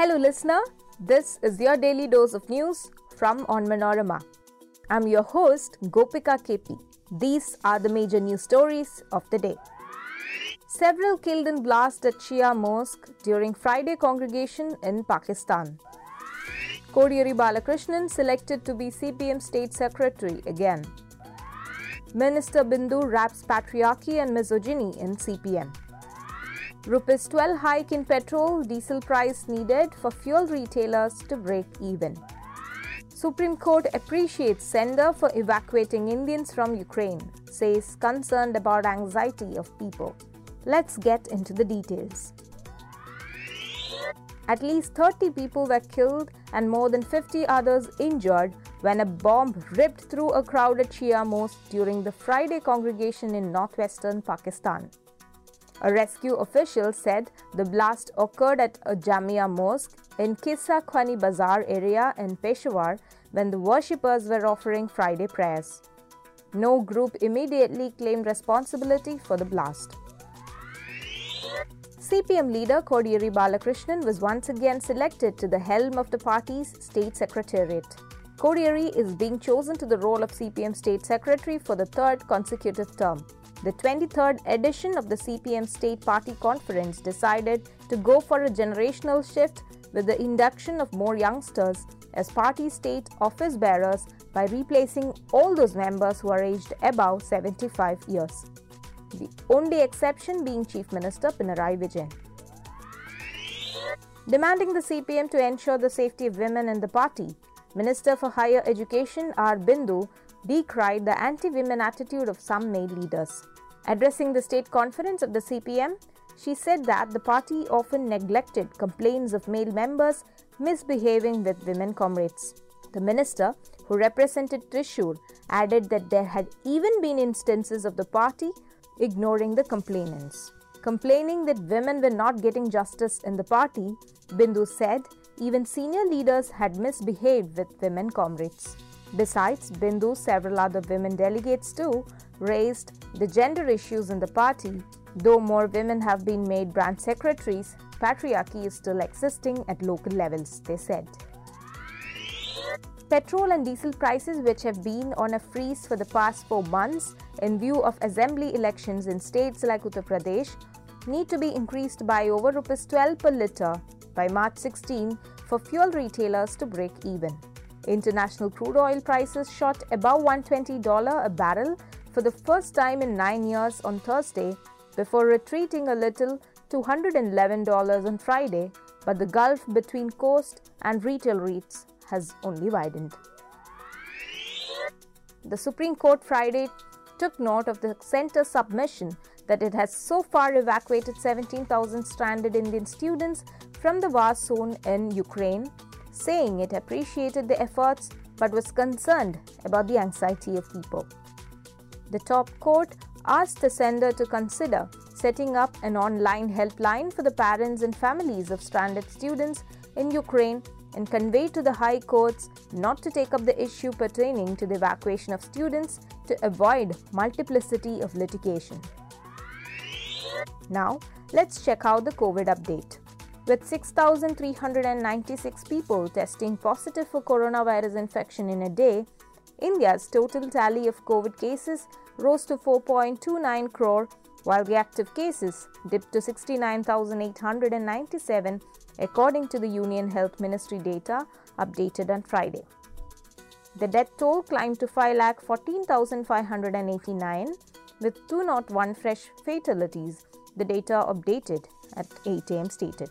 Hello, listener. This is your daily dose of news from Onmanorama. I'm your host, Gopika KP. These are the major news stories of the day. Several killed in blast at Shia Mosque during Friday congregation in Pakistan. Kodiyeri Balakrishnan selected to be CPM State Secretary again. Minister Bindu raps patriarchy and misogyny in CPM. Rupees 12 hike in petrol, diesel price needed for fuel retailers to break even. Supreme Court appreciates sender for evacuating Indians from Ukraine, says concerned about anxiety of people. Let's get into the details. At least 30 people were killed and more than 50 others injured when a bomb ripped through a crowded Shia mosque during the Friday congregation in northwestern Pakistan. A rescue official said the blast occurred at a Jamia mosque in Kissa Khwani Bazaar area in Peshawar when the worshippers were offering Friday prayers. No group immediately claimed responsibility for the blast. CPM leader Kodiyeri Balakrishnan was once again selected to the helm of the party's state secretariat. Kodiyeri is being chosen to the role of CPM state secretary for the third consecutive term. The 23rd edition of the CPM State Party Conference decided to go for a generational shift with the induction of more youngsters as party state office bearers by replacing all those members who are aged above 75 years. The only exception being Chief Minister Pinarayi Vijayan. Demanding the CPM to ensure the safety of women in the party, Minister for Higher Education R. Bindu decried the anti women attitude of some male leaders. Addressing the state conference of the CPM, she said that the party often neglected complaints of male members misbehaving with women comrades. The minister, who represented Thrissur, added that there had even been instances of the party ignoring the complainants. Complaining that women were not getting justice in the party, Bindu said even senior leaders had misbehaved with women comrades. Besides, Bindu, several other women delegates too raised the gender issues in the party. Though more women have been made branch secretaries, patriarchy is still existing at local levels, they said. Petrol and diesel prices, which have been on a freeze for the past four months in view of assembly elections in states like Uttar Pradesh, need to be increased by over Rs 12 per litre by March 16 for fuel retailers to break even. International crude oil prices shot above $120 a barrel for the first time in nine years on Thursday before retreating a little to $111 on Friday, but the gulf between coast and retail rates has only widened. The Supreme Court Friday took note of the center's submission that it has so far evacuated 17,000 stranded Indian students from the war zone in Ukraine, saying it appreciated the efforts but was concerned about the anxiety of people. The top court asked the sender to consider setting up an online helpline for the parents and families of stranded students in Ukraine and convey to the high courts not to take up the issue pertaining to the evacuation of students to avoid multiplicity of litigation. Now, let's check out the COVID update. With 6,396 people testing positive for coronavirus infection in a day, India's total tally of COVID cases rose to 4.29 crore, while the active cases dipped to 69,897, according to the Union Health Ministry data updated on Friday. The death toll climbed to 5,14,589, with 201 fresh fatalities, the data updated at 8 am stated.